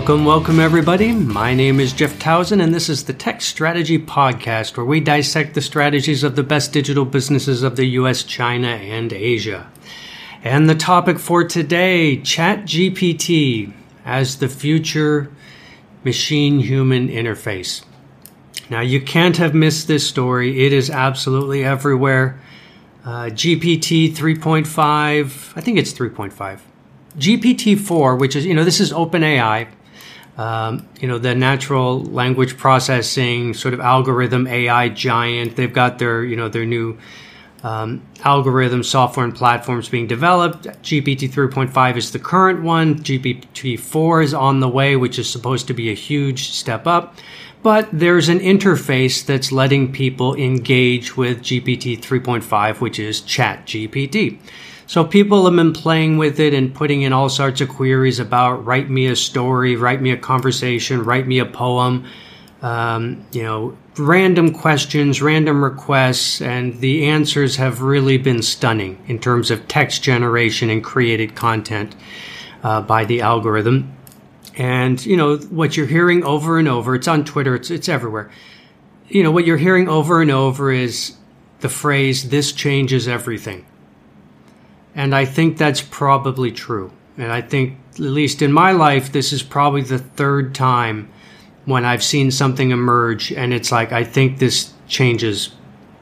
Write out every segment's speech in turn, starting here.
Welcome, welcome, everybody. My name is Jeff Towson, and this is the Tech Strategy Podcast, where we dissect the strategies of the best digital businesses of the US, China, and Asia. And the topic for today ChatGPT as the future machine human interface. Now, you can't have missed this story, it is absolutely everywhere. Uh, GPT 3.5, I think it's 3.5. GPT 4, which is, you know, this is OpenAI, um, you know, the natural language processing sort of algorithm AI giant. They've got their, you know, their new um, algorithm software and platforms being developed. GPT 3.5 is the current one. GPT 4 is on the way, which is supposed to be a huge step up. But there's an interface that's letting people engage with GPT 3.5, which is ChatGPT. So people have been playing with it and putting in all sorts of queries about write me a story, write me a conversation, write me a poem, um, you know, random questions, random requests, and the answers have really been stunning in terms of text generation and created content uh, by the algorithm. And you know what you're hearing over and over. It's on Twitter. It's it's everywhere. You know what you're hearing over and over is the phrase "This changes everything." And I think that's probably true. And I think, at least in my life, this is probably the third time when I've seen something emerge and it's like, I think this changes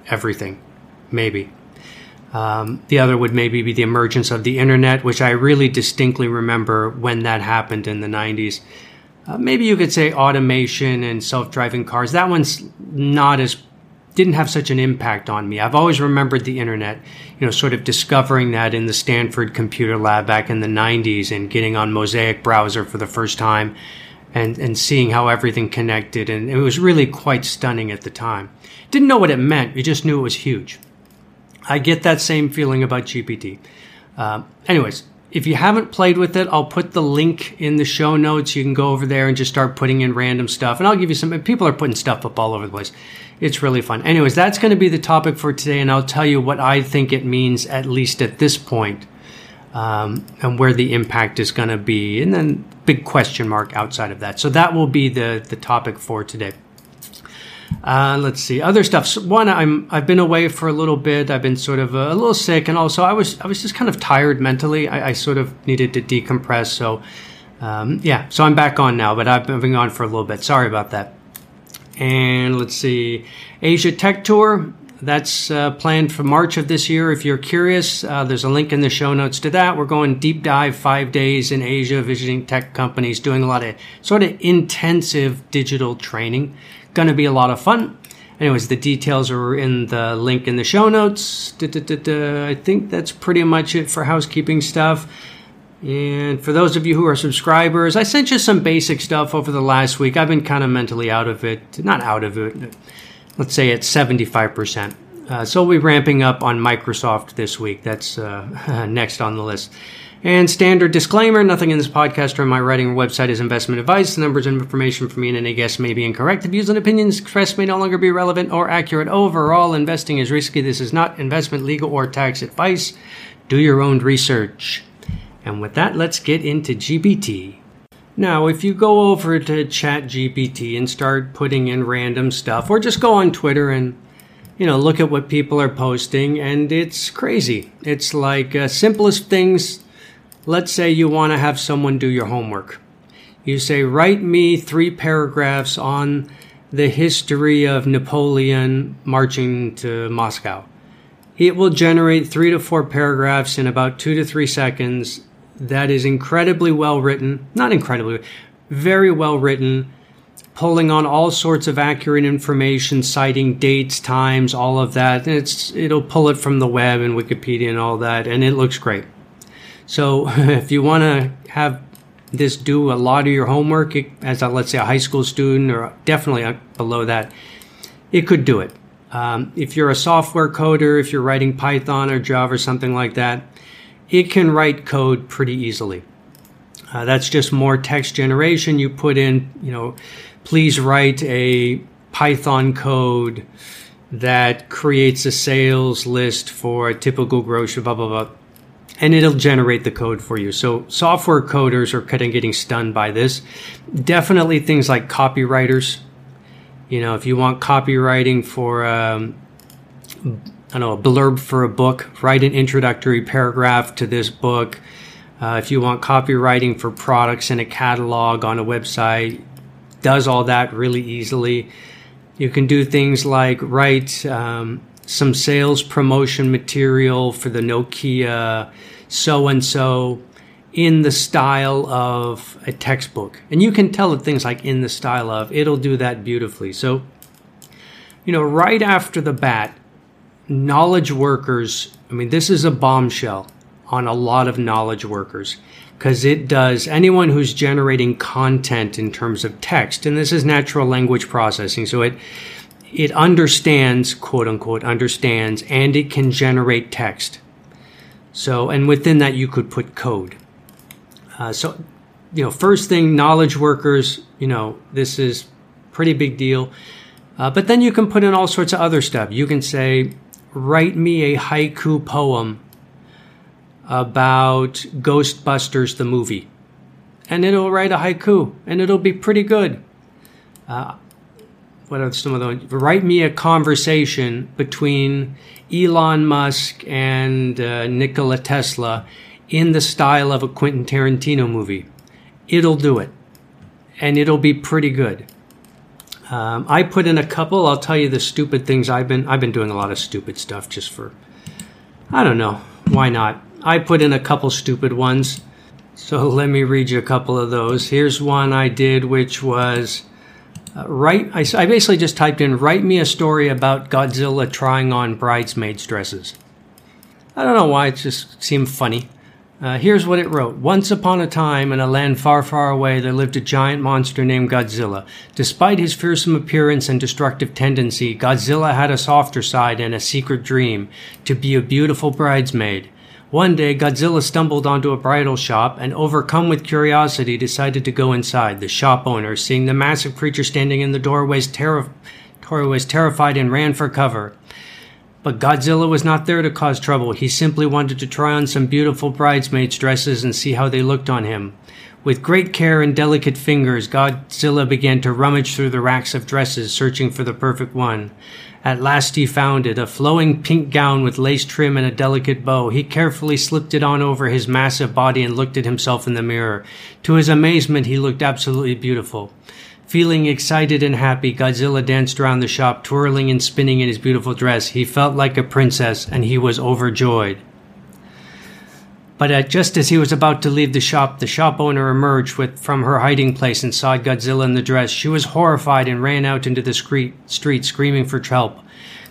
everything. Maybe. Um, the other would maybe be the emergence of the internet, which I really distinctly remember when that happened in the 90s. Uh, maybe you could say automation and self driving cars. That one's not as didn't have such an impact on me. I've always remembered the internet, you know, sort of discovering that in the Stanford Computer Lab back in the 90s and getting on Mosaic browser for the first time and, and seeing how everything connected. And it was really quite stunning at the time. Didn't know what it meant, you just knew it was huge. I get that same feeling about GPT. Uh, anyways, if you haven't played with it, I'll put the link in the show notes. You can go over there and just start putting in random stuff. And I'll give you some, people are putting stuff up all over the place it's really fun. Anyways, that's going to be the topic for today, and I'll tell you what I think it means, at least at this point, um, and where the impact is going to be, and then big question mark outside of that. So that will be the the topic for today. Uh, let's see other stuff. So one, I'm I've been away for a little bit. I've been sort of a, a little sick, and also I was I was just kind of tired mentally. I, I sort of needed to decompress. So um, yeah, so I'm back on now, but I've been on for a little bit. Sorry about that. And let's see, Asia Tech Tour. That's uh, planned for March of this year. If you're curious, uh, there's a link in the show notes to that. We're going deep dive five days in Asia, visiting tech companies, doing a lot of sort of intensive digital training. Going to be a lot of fun. Anyways, the details are in the link in the show notes. Da, da, da, I think that's pretty much it for housekeeping stuff. And for those of you who are subscribers, I sent you some basic stuff over the last week. I've been kind of mentally out of it. Not out of it. Let's say it's 75%. Uh, so we'll be ramping up on Microsoft this week. That's uh, next on the list. And standard disclaimer nothing in this podcast or in my writing or website is investment advice. The numbers and information from me and any guest may be incorrect. The views and opinions expressed may no longer be relevant or accurate. Overall, investing is risky. This is not investment, legal, or tax advice. Do your own research. And with that, let's get into GPT. Now, if you go over to ChatGPT and start putting in random stuff, or just go on Twitter and you know look at what people are posting, and it's crazy. It's like uh, simplest things. Let's say you want to have someone do your homework. You say, write me three paragraphs on the history of Napoleon marching to Moscow. It will generate three to four paragraphs in about two to three seconds that is incredibly well written, not incredibly, very well written, pulling on all sorts of accurate information, citing dates, times, all of that. And it's it'll pull it from the web and Wikipedia and all that, and it looks great. So if you want to have this do a lot of your homework as a, let's say a high school student or definitely below that, it could do it. Um, if you're a software coder, if you're writing Python or Java or something like that, it can write code pretty easily. Uh, that's just more text generation. You put in, you know, please write a Python code that creates a sales list for a typical grocery, blah, blah, blah. and it'll generate the code for you. So software coders are kind of getting stunned by this. Definitely things like copywriters. You know, if you want copywriting for, um, I don't know, a blurb for a book, write an introductory paragraph to this book. Uh, if you want copywriting for products in a catalog on a website, does all that really easily. You can do things like write um, some sales promotion material for the Nokia so and so in the style of a textbook. And you can tell it things like in the style of, it'll do that beautifully. So, you know, right after the bat, knowledge workers, I mean, this is a bombshell on a lot of knowledge workers because it does anyone who's generating content in terms of text, and this is natural language processing, so it it understands, quote unquote, understands, and it can generate text. So, and within that, you could put code. Uh, so, you know, first thing, knowledge workers, you know, this is pretty big deal. Uh, but then you can put in all sorts of other stuff. You can say, write me a haiku poem about Ghostbusters the movie. And it'll write a haiku, and it'll be pretty good. Uh, what are some of those? Write me a conversation between Elon Musk and uh, Nikola Tesla in the style of a Quentin Tarantino movie. It'll do it, and it'll be pretty good. Um, I put in a couple. I'll tell you the stupid things I've been. I've been doing a lot of stupid stuff just for. I don't know. Why not? I put in a couple stupid ones. So let me read you a couple of those. Here's one I did, which was uh, write, I, I basically just typed in, write me a story about Godzilla trying on bridesmaids' dresses. I don't know why, it just seemed funny. Uh, here's what it wrote. Once upon a time, in a land far, far away, there lived a giant monster named Godzilla. Despite his fearsome appearance and destructive tendency, Godzilla had a softer side and a secret dream to be a beautiful bridesmaid. One day, Godzilla stumbled onto a bridal shop and, overcome with curiosity, decided to go inside. The shop owner, seeing the massive creature standing in the doorway, was terrified and ran for cover. But Godzilla was not there to cause trouble. He simply wanted to try on some beautiful bridesmaids' dresses and see how they looked on him. With great care and delicate fingers, Godzilla began to rummage through the racks of dresses, searching for the perfect one. At last he found it, a flowing pink gown with lace trim and a delicate bow. He carefully slipped it on over his massive body and looked at himself in the mirror. To his amazement, he looked absolutely beautiful. Feeling excited and happy, Godzilla danced around the shop, twirling and spinning in his beautiful dress. He felt like a princess, and he was overjoyed. But uh, just as he was about to leave the shop, the shop owner emerged with, from her hiding place and saw Godzilla in the dress. She was horrified and ran out into the street, street screaming for help.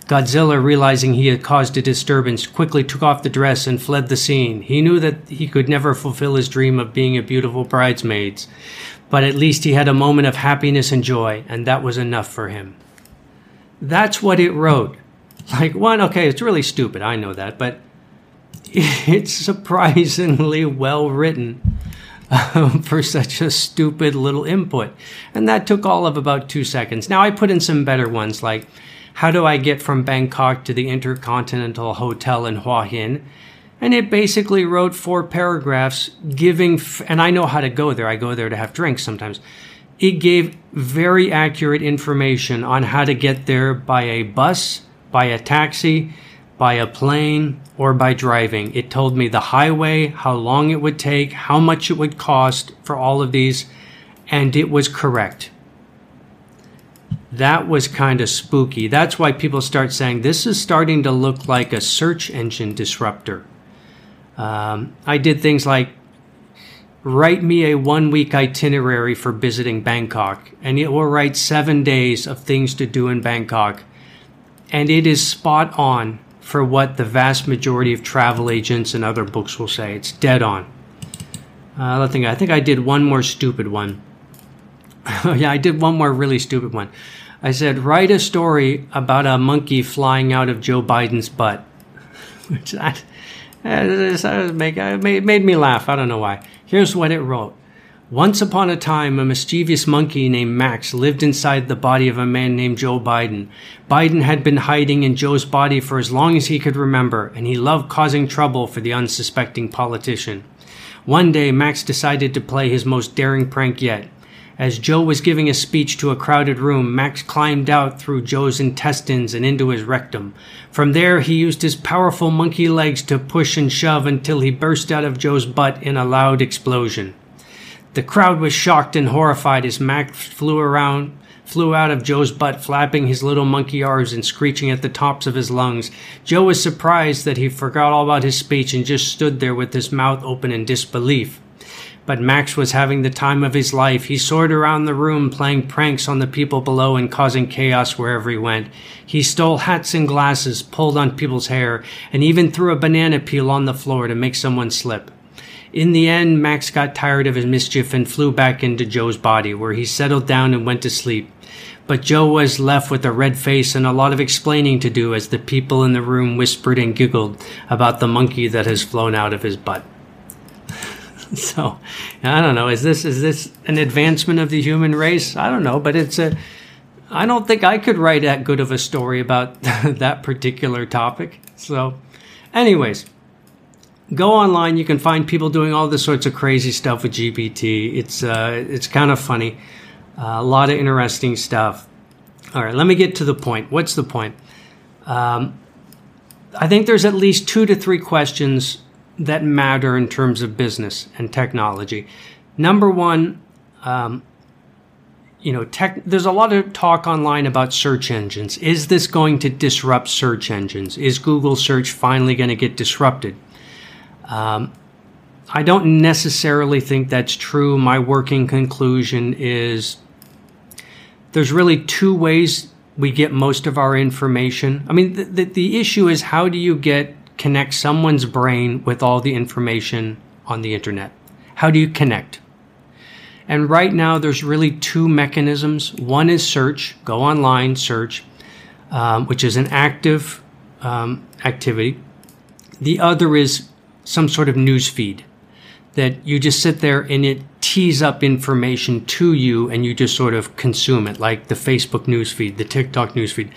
Godzilla, realizing he had caused a disturbance, quickly took off the dress and fled the scene. He knew that he could never fulfill his dream of being a beautiful bridesmaid, but at least he had a moment of happiness and joy, and that was enough for him. That's what it wrote. Like, one, okay, it's really stupid, I know that, but it's surprisingly well written um, for such a stupid little input. And that took all of about two seconds. Now I put in some better ones like, how do I get from Bangkok to the Intercontinental Hotel in Hua Hin? And it basically wrote four paragraphs giving, f- and I know how to go there. I go there to have drinks sometimes. It gave very accurate information on how to get there by a bus, by a taxi, by a plane, or by driving. It told me the highway, how long it would take, how much it would cost for all of these, and it was correct. That was kind of spooky. That's why people start saying this is starting to look like a search engine disruptor. Um, I did things like write me a one week itinerary for visiting Bangkok, and it will write seven days of things to do in Bangkok. And it is spot on for what the vast majority of travel agents and other books will say. It's dead on. Uh, I think I think I did one more stupid one. yeah, I did one more really stupid one. I said write a story about a monkey flying out of Joe Biden's butt, which that, that made, made me laugh. I don't know why. Here's what it wrote. Once upon a time, a mischievous monkey named Max lived inside the body of a man named Joe Biden. Biden had been hiding in Joe's body for as long as he could remember, and he loved causing trouble for the unsuspecting politician. One day, Max decided to play his most daring prank yet. As Joe was giving a speech to a crowded room, Max climbed out through Joe's intestines and into his rectum. From there, he used his powerful monkey legs to push and shove until he burst out of Joe's butt in a loud explosion. The crowd was shocked and horrified as Max flew around, flew out of Joe's butt, flapping his little monkey arms and screeching at the tops of his lungs. Joe was surprised that he forgot all about his speech and just stood there with his mouth open in disbelief. But Max was having the time of his life. He soared around the room, playing pranks on the people below and causing chaos wherever he went. He stole hats and glasses, pulled on people's hair, and even threw a banana peel on the floor to make someone slip. In the end, Max got tired of his mischief and flew back into Joe's body, where he settled down and went to sleep. But Joe was left with a red face and a lot of explaining to do as the people in the room whispered and giggled about the monkey that has flown out of his butt. so, I don't know. Is this is this an advancement of the human race? I don't know, but it's a. I don't think I could write that good of a story about that particular topic. So, anyways, go online. You can find people doing all this sorts of crazy stuff with GPT. It's uh, it's kind of funny. Uh, a lot of interesting stuff. All right, let me get to the point. What's the point? Um, I think there's at least two to three questions that matter in terms of business and technology. Number one, um, you know, tech, there's a lot of talk online about search engines. Is this going to disrupt search engines? Is Google search finally going to get disrupted? Um, I don't necessarily think that's true. My working conclusion is there's really two ways we get most of our information. I mean, the, the, the, issue is how do you get connect someone's brain with all the information on the internet? How do you connect? And right now, there's really two mechanisms. One is search, go online, search, um, which is an active um, activity. The other is some sort of news feed that you just sit there and it tees up information to you and you just sort of consume it, like the Facebook news feed, the TikTok news feed.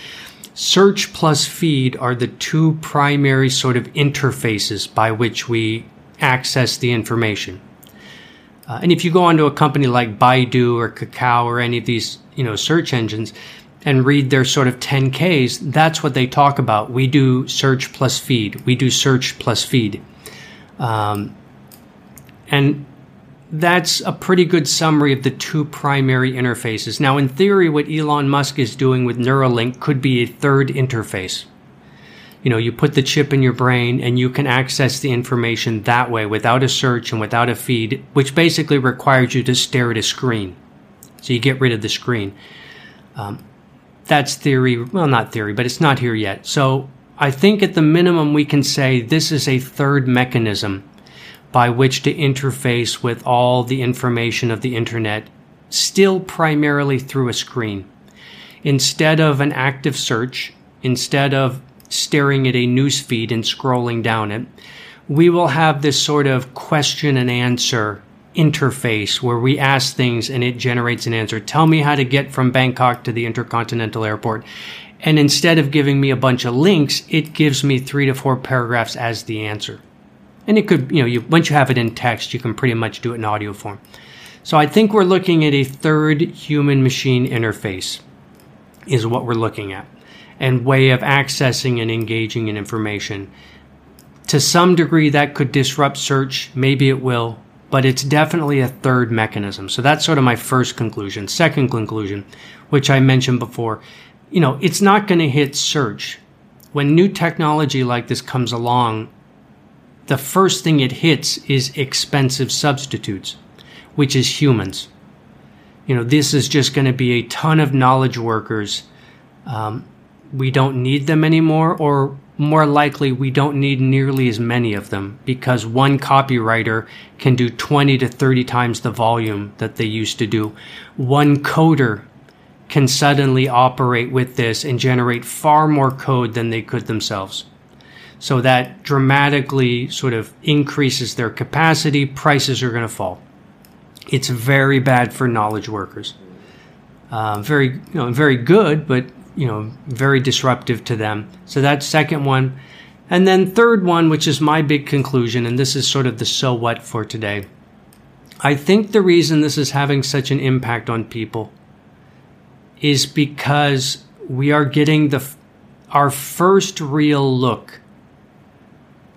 Search plus feed are the two primary sort of interfaces by which we access the information. Uh, and if you go onto a company like Baidu or Kakao or any of these, you know, search engines and read their sort of 10Ks, that's what they talk about. We do search plus feed. We do search plus feed. Um, and that's a pretty good summary of the two primary interfaces. Now, in theory, what Elon Musk is doing with Neuralink could be a third interface. You know, you put the chip in your brain and you can access the information that way without a search and without a feed, which basically requires you to stare at a screen. So you get rid of the screen. Um, that's theory. Well, not theory, but it's not here yet. So I think at the minimum we can say this is a third mechanism by which to interface with all the information of the internet, still primarily through a screen. Instead of an active search, instead of staring at a news feed and scrolling down it, we will have this sort of question and answer interface where we ask things and it generates an answer. Tell me how to get from Bangkok to the Intercontinental Airport. And instead of giving me a bunch of links, it gives me three to four paragraphs as the answer. And it could, you know, you, once you have it in text, you can pretty much do it in audio form. So I think we're looking at a third human machine interface, is what we're looking at, and way of accessing and engaging in information. To some degree, that could disrupt search. Maybe it will, but it's definitely a third mechanism. So that's sort of my first conclusion. Second conclusion, which I mentioned before, you know, it's not going to hit search. When new technology like this comes along, the first thing it hits is expensive substitutes, which is humans. You know, this is just going to be a ton of knowledge workers. Um, we don't need them anymore, or more likely, we don't need nearly as many of them because one copywriter can do 20 to 30 times the volume that they used to do. One coder can suddenly operate with this and generate far more code than they could themselves. So that dramatically sort of increases their capacity, prices are going to fall. it's very bad for knowledge workers. Uh, very, you know, very good, but you know, very disruptive to them. So that's second one. And then third one, which is my big conclusion, and this is sort of the so what for today. I think the reason this is having such an impact on people is because we are getting the our first real look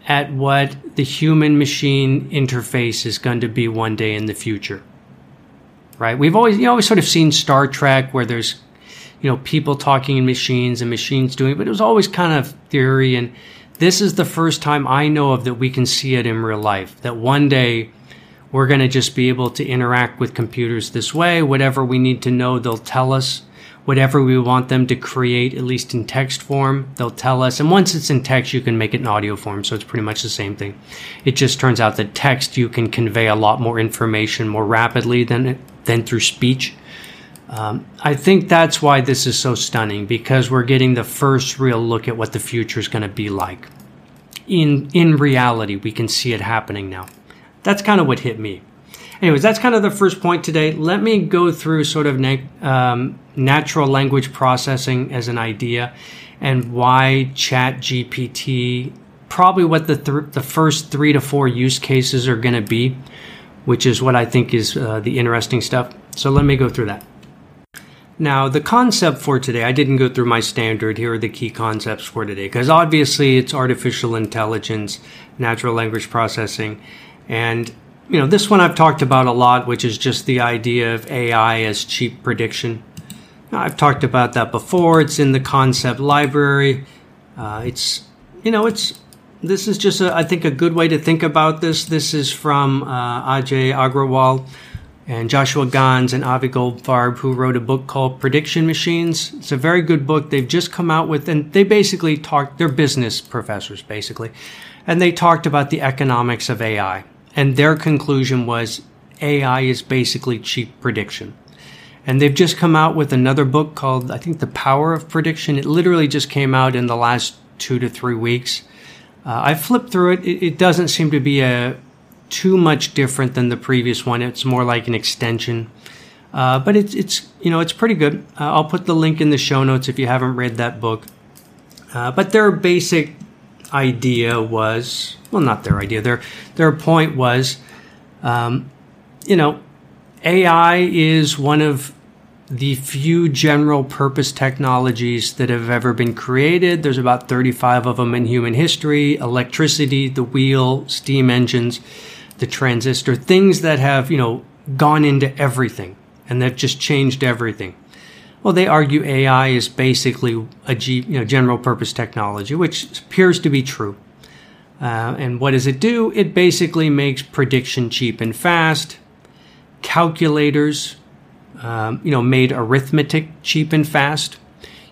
at what the human machine interface is going to be one day in the future. Right? We've always you know always sort of seen Star Trek where there's you know people talking in machines and machines doing it, but it was always kind of theory and this is the first time I know of that we can see it in real life. That one day we're going to just be able to interact with computers this way. Whatever we need to know, they'll tell us. Whatever we want them to create, at least in text form, they'll tell us. And once it's in text, you can make it in audio form. So it's pretty much the same thing. It just turns out that text, you can convey a lot more information more rapidly than, than through speech. Um, I think that's why this is so stunning because we're getting the first real look at what the future is going to be like. In in reality, we can see it happening now. That's kind of what hit me. Anyways, that's kind of the first point today. Let me go through sort of um, natural language processing as an idea and why Chat GPT, probably what the, th- the first three to four use cases are going to be, which is what I think is uh, the interesting stuff. So let me go through that. Now, the concept for today, I didn't go through my standard. Here are the key concepts for today, because obviously it's artificial intelligence, natural language processing, and you know, this one I've talked about a lot, which is just the idea of AI as cheap prediction. Now, I've talked about that before. It's in the concept library. Uh, it's, you know, it's, this is just, a, I think, a good way to think about this. This is from uh, Ajay Agrawal and Joshua Gans and Avi Goldfarb, who wrote a book called Prediction Machines. It's a very good book. They've just come out with, and they basically talked, they're business professors, basically, and they talked about the economics of AI and their conclusion was AI is basically cheap prediction. And they've just come out with another book called, I think, The Power of Prediction. It literally just came out in the last two to three weeks. Uh, I flipped through it. it. It doesn't seem to be a too much different than the previous one. It's more like an extension. Uh, but it's it's you know it's pretty good. Uh, I'll put the link in the show notes if you haven't read that book. Uh, but their basic idea was well, not their idea. Their their point was, um, you know, AI is one of the few general purpose technologies that have ever been created. There's about 35 of them in human history electricity, the wheel, steam engines, the transistor, things that have, you know, gone into everything and they've just changed everything. Well, they argue AI is basically a G, you know, general purpose technology, which appears to be true. Uh, and what does it do? It basically makes prediction cheap and fast. Calculators, um, you know, made arithmetic cheap and fast.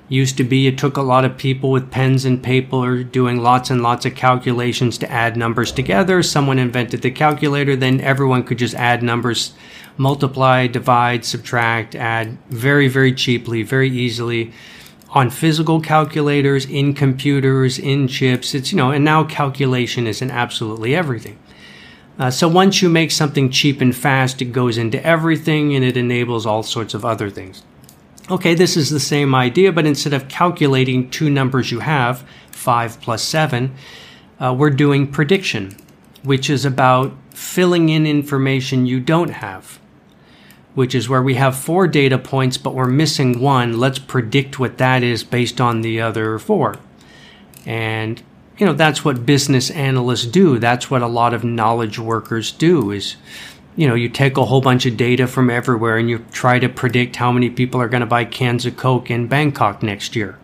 Used to be it took a lot of people with pens and paper doing lots and lots of calculations to add numbers together. Someone invented the calculator, then everyone could just add numbers, multiply, divide, subtract, add very, very cheaply, very easily on physical calculators, in computers, in chips. It's, you know, and now calculation is in absolutely everything. Uh, so once you make something cheap and fast, it goes into everything and it enables all sorts of other things. Okay, this is the same idea, but instead of calculating two numbers you have, 5 plus 7, uh, we're doing prediction, which is about filling in information you don't have which is where we have four data points, but we're missing one. Let's predict what that is based on the other four. And, you know, that's what business analysts do. That's what a lot of knowledge workers do is, you know, you take a whole bunch of data from everywhere and you try to predict how many people are going to buy cans of Coke in Bangkok next year.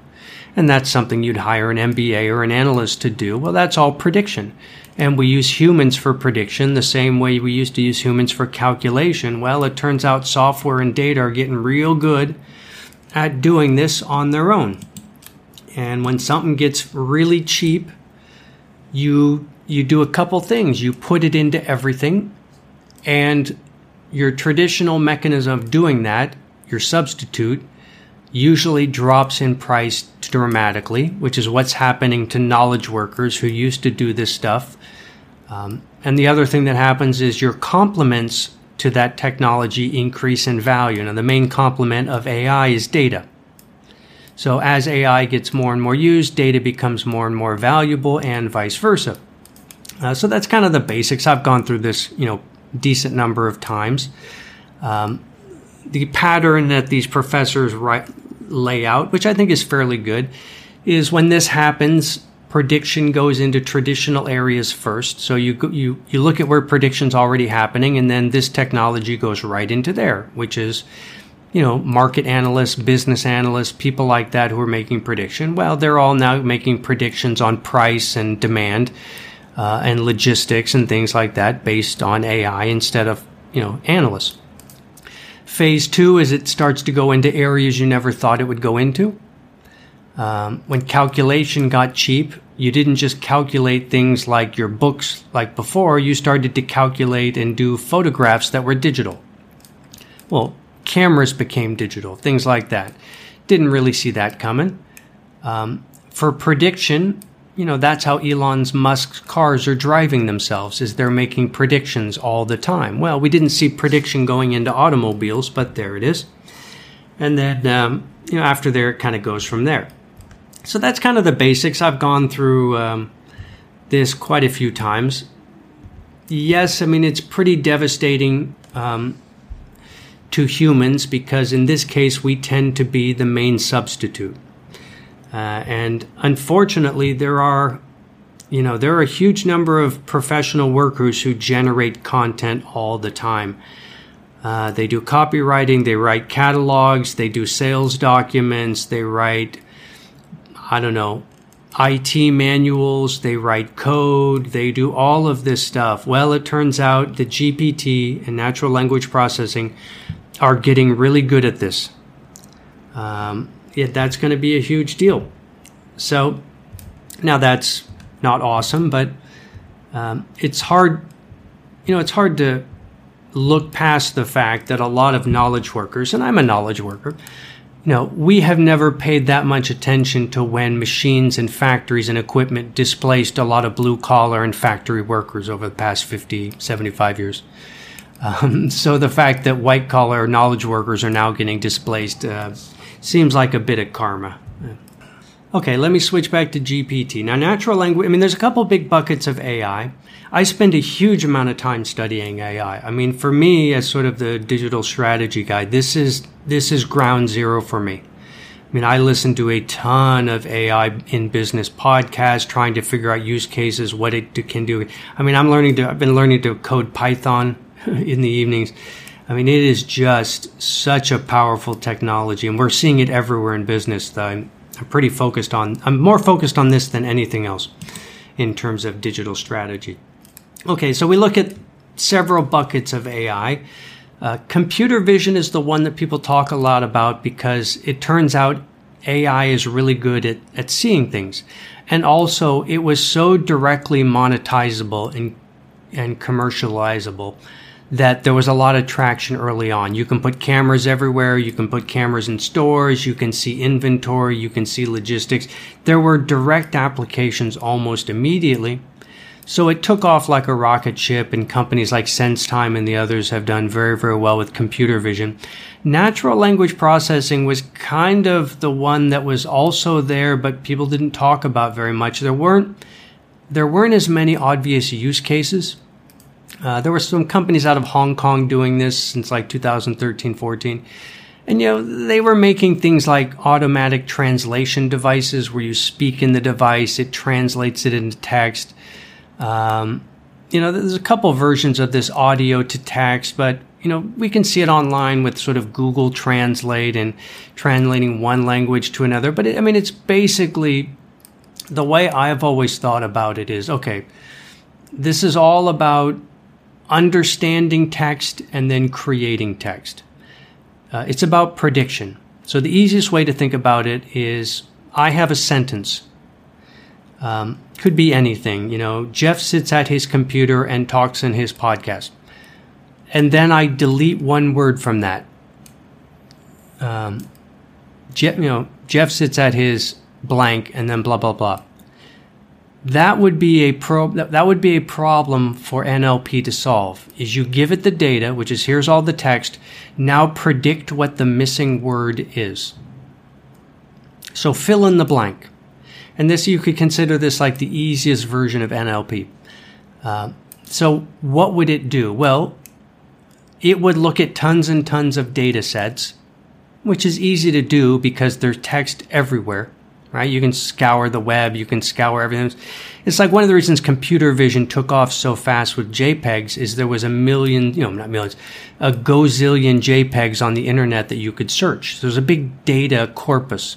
And that's something you'd hire an MBA or an analyst to do. Well, that's all prediction and we use humans for prediction the same way we used to use humans for calculation. Well, it turns out software and data are getting real good at doing this on their own. And when something gets really cheap, you you do a couple things. You put it into everything and your traditional mechanism of doing that, your substitute, usually drops in price dramatically, which is what's happening to knowledge workers who used to do this stuff. Um, and the other thing that happens is your complements to that technology increase in value. Now, the main complement of AI is data. So, as AI gets more and more used, data becomes more and more valuable, and vice versa. Uh, so that's kind of the basics. I've gone through this, you know, decent number of times. Um, the pattern that these professors write, lay out, which I think is fairly good, is when this happens, prediction goes into traditional areas first. So you you you look at where prediction's already happening, and then this technology goes right into there, which is you know market analysts, business analysts, people like that who are making prediction. Well, they're all now making predictions on price and demand. Uh, and logistics and things like that based on AI instead of you know analysts. Phase two is it starts to go into areas you never thought it would go into. Um, when calculation got cheap, you didn't just calculate things like your books like before, you started to calculate and do photographs that were digital. Well, cameras became digital, things like that. Didn't really see that coming. Um, for prediction, you know, that's how Elon Musk's cars are driving themselves, is they're making predictions all the time. Well, we didn't see prediction going into automobiles, but there it is. And then, um, you know, after there, it kind of goes from there. So that's kind of the basics. I've gone through um, this quite a few times. Yes, I mean, it's pretty devastating um, to humans because in this case, we tend to be the main substitute. Uh, and unfortunately, there are, you know, there are a huge number of professional workers who generate content all the time. Uh, they do copywriting, they write catalogs, they do sales documents, they write I don't know, IT manuals, they write code, they do all of this stuff. Well, it turns out that GPT and natural language processing are getting really good at this. Um, yeah, that's going to be a huge deal. So now that's not awesome, but um, it's hard. You know, it's hard to look past the fact that a lot of knowledge workers, and I'm a knowledge worker, you know, we have never paid that much attention to when machines and factories and equipment displaced a lot of blue collar and factory workers over the past 50, 75 years. Um, so the fact that white collar knowledge workers are now getting displaced uh, seems like a bit of karma. Okay, let me switch back to GPT. Now, natural language, I mean, there's a couple big buckets of AI. I spend a huge amount of time studying AI. I mean, for me, as sort of the digital strategy guy, this is this is ground zero for me. I mean, I listen to a ton of AI in business podcasts, trying to figure out use cases, what it can do. I mean, I'm learning to. I've been learning to code Python in the evenings. I mean, it is just such a powerful technology, and we're seeing it everywhere in business. I'm, I'm pretty focused on. I'm more focused on this than anything else in terms of digital strategy. Okay, so we look at several buckets of AI. Uh, computer vision is the one that people talk a lot about because it turns out AI is really good at, at seeing things. And also, it was so directly monetizable and, and commercializable that there was a lot of traction early on. You can put cameras everywhere, you can put cameras in stores, you can see inventory, you can see logistics. There were direct applications almost immediately. So it took off like a rocket ship, and companies like SenseTime and the others have done very, very well with computer vision. Natural language processing was kind of the one that was also there, but people didn't talk about very much. There weren't there weren't as many obvious use cases. Uh, there were some companies out of Hong Kong doing this since like 2013, 14. And you know, they were making things like automatic translation devices where you speak in the device, it translates it into text. Um, you know, there's a couple versions of this audio to text, but you know, we can see it online with sort of Google Translate and translating one language to another. But it, I mean, it's basically the way I've always thought about it is okay, this is all about understanding text and then creating text. Uh, it's about prediction. So the easiest way to think about it is I have a sentence. Um, could be anything. You know, Jeff sits at his computer and talks in his podcast. And then I delete one word from that. Um, Jeff, you know, Jeff sits at his blank and then blah, blah, blah. That would be a pro that would be a problem for NLP to solve. Is you give it the data, which is here's all the text, now predict what the missing word is. So fill in the blank. And this you could consider this like the easiest version of NLP. Uh, so what would it do? Well, it would look at tons and tons of data sets, which is easy to do because there's text everywhere right? You can scour the web, you can scour everything. It's like one of the reasons computer vision took off so fast with JPEGs is there was a million, you know, not millions, a gazillion JPEGs on the internet that you could search. So there's a big data corpus.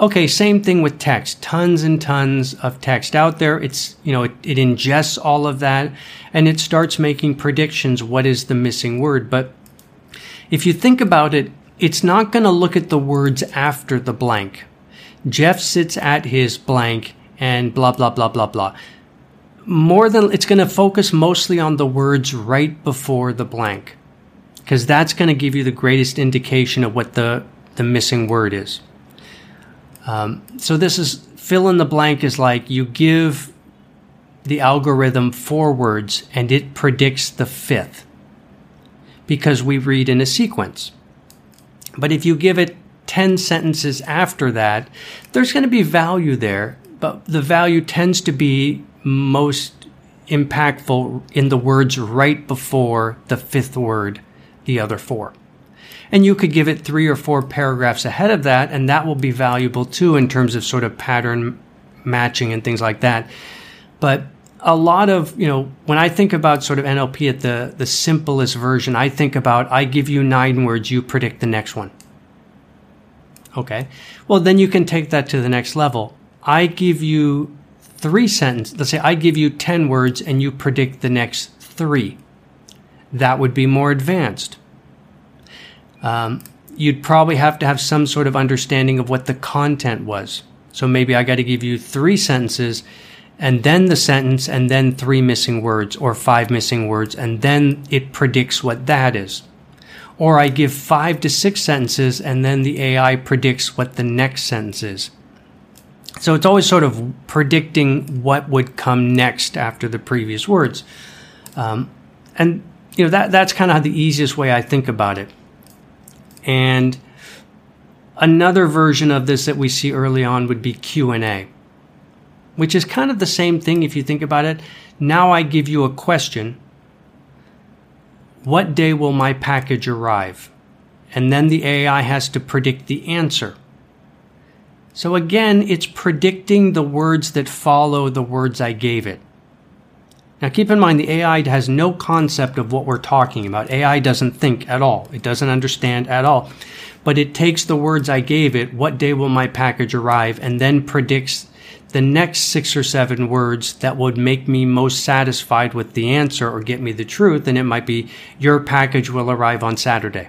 Okay, same thing with text. Tons and tons of text out there. It's, you know, it, it ingests all of that and it starts making predictions. What is the missing word? But if you think about it, it's not going to look at the words after the blank Jeff sits at his blank and blah, blah, blah, blah, blah. More than it's going to focus mostly on the words right before the blank because that's going to give you the greatest indication of what the, the missing word is. Um, so this is fill in the blank is like you give the algorithm four words and it predicts the fifth because we read in a sequence. But if you give it 10 sentences after that, there's going to be value there, but the value tends to be most impactful in the words right before the fifth word, the other four. And you could give it three or four paragraphs ahead of that, and that will be valuable too in terms of sort of pattern matching and things like that. But a lot of, you know, when I think about sort of NLP at the, the simplest version, I think about I give you nine words, you predict the next one. Okay. Well, then you can take that to the next level. I give you three sentences. Let's say I give you 10 words and you predict the next three. That would be more advanced. Um, you'd probably have to have some sort of understanding of what the content was. So maybe I got to give you three sentences and then the sentence and then three missing words or five missing words and then it predicts what that is. Or I give five to six sentences and then the AI predicts what the next sentence is. So it's always sort of predicting what would come next after the previous words. Um, and you know that that's kind of the easiest way I think about it. And another version of this that we see early on would be Q&A, which is kind of the same thing if you think about it. Now I give you a question what day will my package arrive? And then the AI has to predict the answer. So again, it's predicting the words that follow the words I gave it. Now keep in mind the AI has no concept of what we're talking about. AI doesn't think at all. It doesn't understand at all. But it takes the words I gave it, what day will my package arrive, and then predicts the next six or seven words that would make me most satisfied with the answer or get me the truth, and it might be, Your package will arrive on Saturday.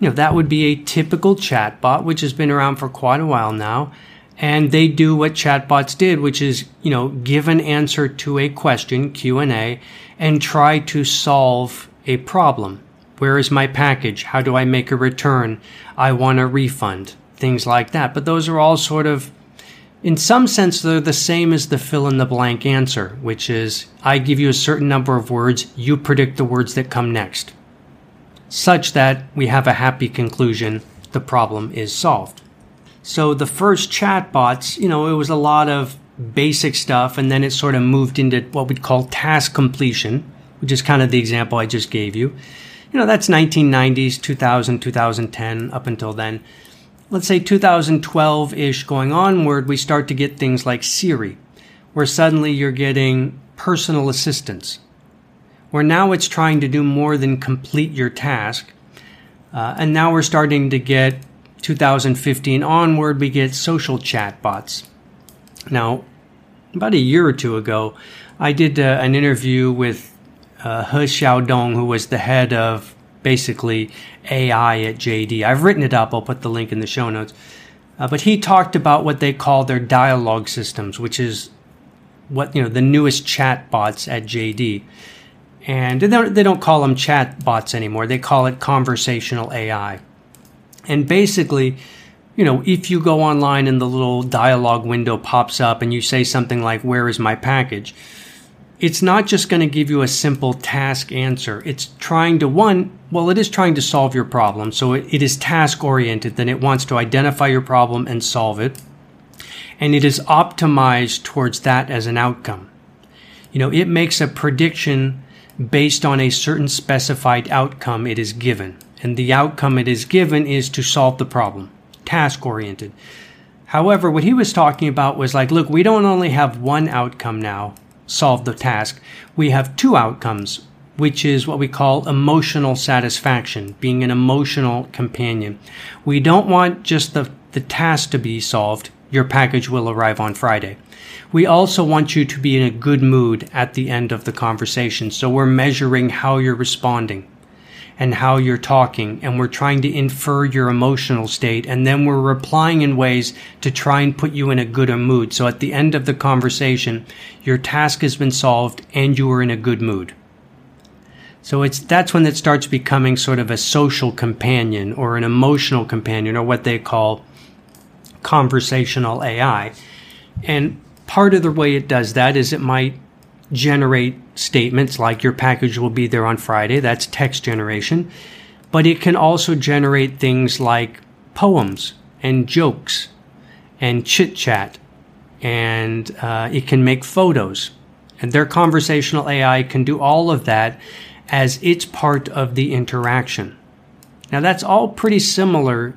You know, that would be a typical chatbot, which has been around for quite a while now. And they do what chatbots did, which is, you know, give an answer to a question, Q&A, and try to solve a problem. Where is my package? How do I make a return? I want a refund. Things like that. But those are all sort of in some sense, they're the same as the fill in the blank answer, which is I give you a certain number of words, you predict the words that come next, such that we have a happy conclusion, the problem is solved. So the first chatbots, you know, it was a lot of basic stuff, and then it sort of moved into what we'd call task completion, which is kind of the example I just gave you. You know, that's 1990s, 2000, 2010, up until then let's say 2012 ish going onward, we start to get things like Siri, where suddenly you're getting personal assistance, where now it's trying to do more than complete your task. Uh, and now we're starting to get 2015 onward, we get social chat bots. Now, about a year or two ago, I did uh, an interview with uh, He Xiaodong, who was the head of basically AI at JD. I've written it up, I'll put the link in the show notes. Uh, but he talked about what they call their dialogue systems, which is what, you know, the newest chat bots at JD. And they don't, they don't call them chat bots anymore, they call it conversational AI. And basically, you know, if you go online and the little dialogue window pops up and you say something like, Where is my package? It's not just going to give you a simple task answer. It's trying to, one, well, it is trying to solve your problem. So it, it is task oriented. Then it wants to identify your problem and solve it. And it is optimized towards that as an outcome. You know, it makes a prediction based on a certain specified outcome it is given. And the outcome it is given is to solve the problem task oriented. However, what he was talking about was like, look, we don't only have one outcome now, solve the task. We have two outcomes, which is what we call emotional satisfaction, being an emotional companion. We don't want just the, the task to be solved. Your package will arrive on Friday. We also want you to be in a good mood at the end of the conversation. So we're measuring how you're responding and how you're talking, and we're trying to infer your emotional state, and then we're replying in ways to try and put you in a gooder mood. So at the end of the conversation, your task has been solved and you are in a good mood. So it's that's when it starts becoming sort of a social companion or an emotional companion or what they call conversational AI. And part of the way it does that is it might generate statements like your package will be there on Friday. That's text generation. But it can also generate things like poems and jokes and chit chat. And uh, it can make photos. And their conversational AI can do all of that as it's part of the interaction. Now, that's all pretty similar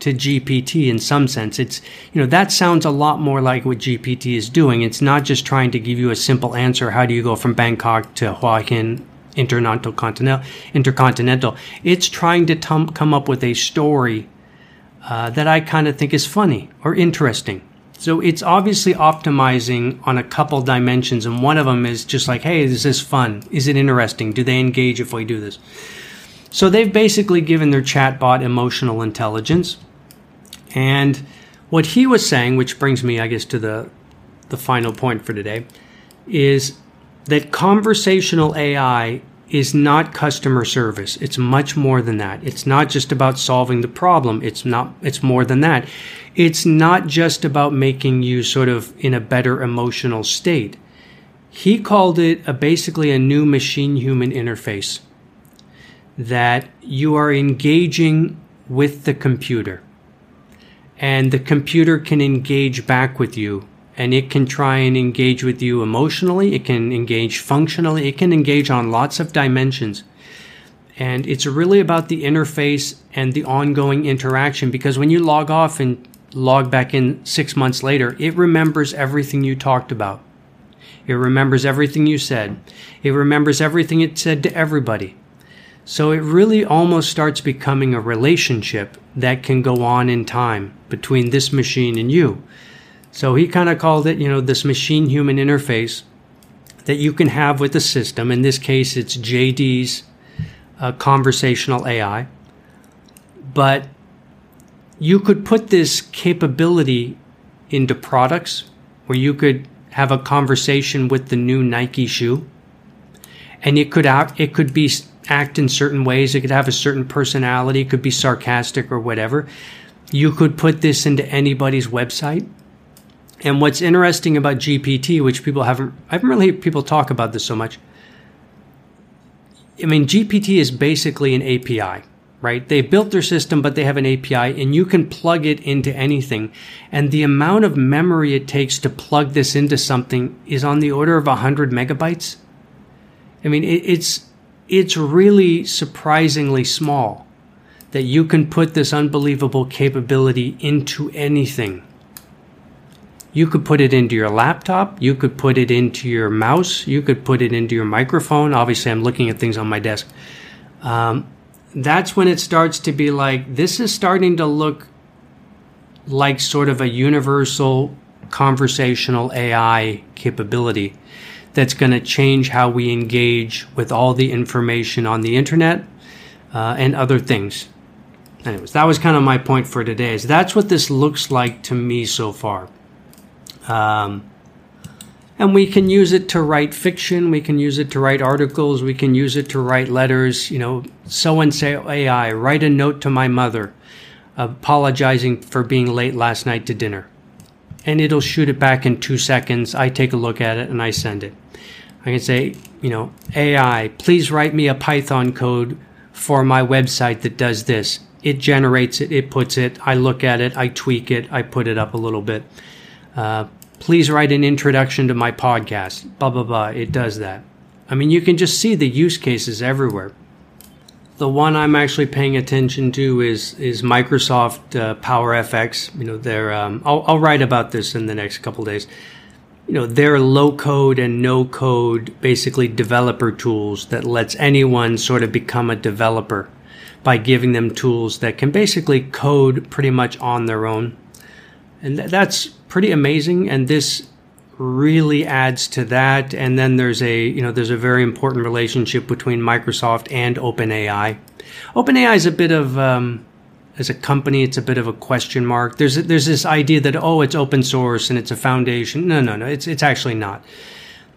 to GPT in some sense. It's, you know, that sounds a lot more like what GPT is doing. It's not just trying to give you a simple answer. How do you go from Bangkok to Hua Hin intercontinental? intercontinental? It's trying to tum- come up with a story uh, that I kind of think is funny or interesting. So it's obviously optimizing on a couple dimensions, and one of them is just like, hey, is this fun? Is it interesting? Do they engage if we do this? So they've basically given their chatbot emotional intelligence. And what he was saying, which brings me, I guess, to the, the final point for today, is that conversational AI is not customer service. It's much more than that. It's not just about solving the problem. It's not it's more than that. It's not just about making you sort of in a better emotional state. He called it a, basically a new machine human interface that you are engaging with the computer. And the computer can engage back with you and it can try and engage with you emotionally it can engage functionally it can engage on lots of dimensions. And it's really about the interface and the ongoing interaction because when you log off and log back in six months later it remembers everything you talked about. It remembers everything you said. It remembers everything it said to everybody so it really almost starts becoming a relationship that can go on in time between this machine and you. So he kind of called it, you know, this machine human interface that you can have with the system. In this case, it's JD's uh, conversational AI. But you could put this capability into products where you could have a conversation with the new Nike shoe. And it could act, it could be act in certain ways. It could have a certain personality. It could be sarcastic or whatever. You could put this into anybody's website. And what's interesting about GPT, which people haven't, I haven't really people talk about this so much. I mean, GPT is basically an API, right? They built their system, but they have an API and you can plug it into anything. And the amount of memory it takes to plug this into something is on the order of 100 megabytes. I mean, it, it's, it's really surprisingly small that you can put this unbelievable capability into anything. You could put it into your laptop, you could put it into your mouse, you could put it into your microphone. Obviously, I'm looking at things on my desk. Um, that's when it starts to be like, this is starting to look like sort of a universal conversational AI capability that's going to change how we engage with all the information on the internet uh, and other things. Anyways, that was kind of my point for today. Is that's what this looks like to me so far. Um, and we can use it to write fiction. We can use it to write articles. We can use it to write letters. You know, so and say AI, write a note to my mother. apologizing for being late last night to dinner. And it'll shoot it back in two seconds. I take a look at it and I send it. I can say, you know, AI, please write me a Python code for my website that does this. It generates it, it puts it, I look at it, I tweak it, I put it up a little bit. Uh, please write an introduction to my podcast. Blah, blah, blah. It does that. I mean, you can just see the use cases everywhere. The one I'm actually paying attention to is is Microsoft uh, Power FX. You know, they're um, I'll, I'll write about this in the next couple days. You know, they're low code and no code, basically developer tools that lets anyone sort of become a developer by giving them tools that can basically code pretty much on their own. And th- that's pretty amazing. And this really adds to that. And then there's a, you know, there's a very important relationship between Microsoft and OpenAI. OpenAI is a bit of, um, as a company, it's a bit of a question mark. There's there's this idea that oh, it's open source and it's a foundation. No, no, no. It's it's actually not.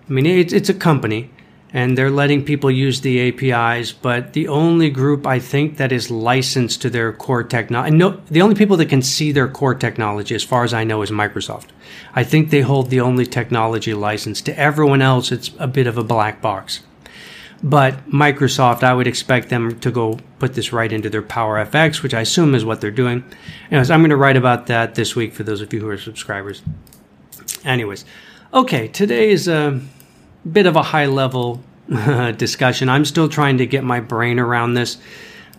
I mean, it's it's a company, and they're letting people use the APIs, but the only group I think that is licensed to their core technology, no, the only people that can see their core technology, as far as I know, is Microsoft. I think they hold the only technology license. To everyone else, it's a bit of a black box. But Microsoft, I would expect them to go put this right into their Power FX, which I assume is what they're doing. Anyways, I'm going to write about that this week for those of you who are subscribers. Anyways, okay, today is a bit of a high level discussion. I'm still trying to get my brain around this,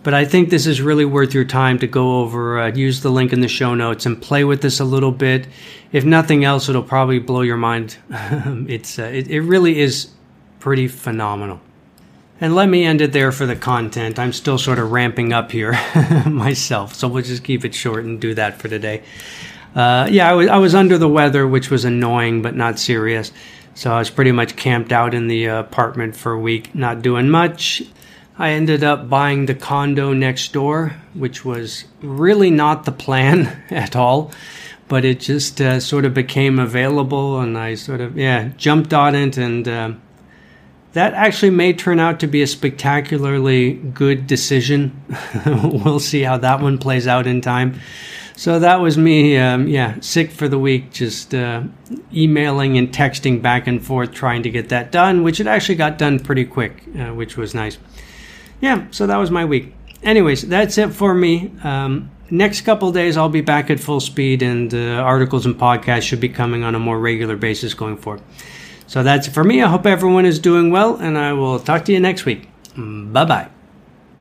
but I think this is really worth your time to go over, uh, use the link in the show notes, and play with this a little bit. If nothing else, it'll probably blow your mind. it's uh, it, it really is pretty phenomenal. And let me end it there for the content. I'm still sort of ramping up here myself, so we'll just keep it short and do that for today. Uh, yeah, I was, I was under the weather, which was annoying but not serious. So I was pretty much camped out in the apartment for a week, not doing much. I ended up buying the condo next door, which was really not the plan at all, but it just uh, sort of became available, and I sort of yeah jumped on it, and uh, that actually may turn out to be a spectacularly good decision. we'll see how that one plays out in time. So that was me, um, yeah, sick for the week, just uh, emailing and texting back and forth trying to get that done, which it actually got done pretty quick, uh, which was nice. Yeah, so that was my week. Anyways, that's it for me. Um, next couple days, I'll be back at full speed, and uh, articles and podcasts should be coming on a more regular basis going forward. So that's it for me. I hope everyone is doing well, and I will talk to you next week. Bye bye.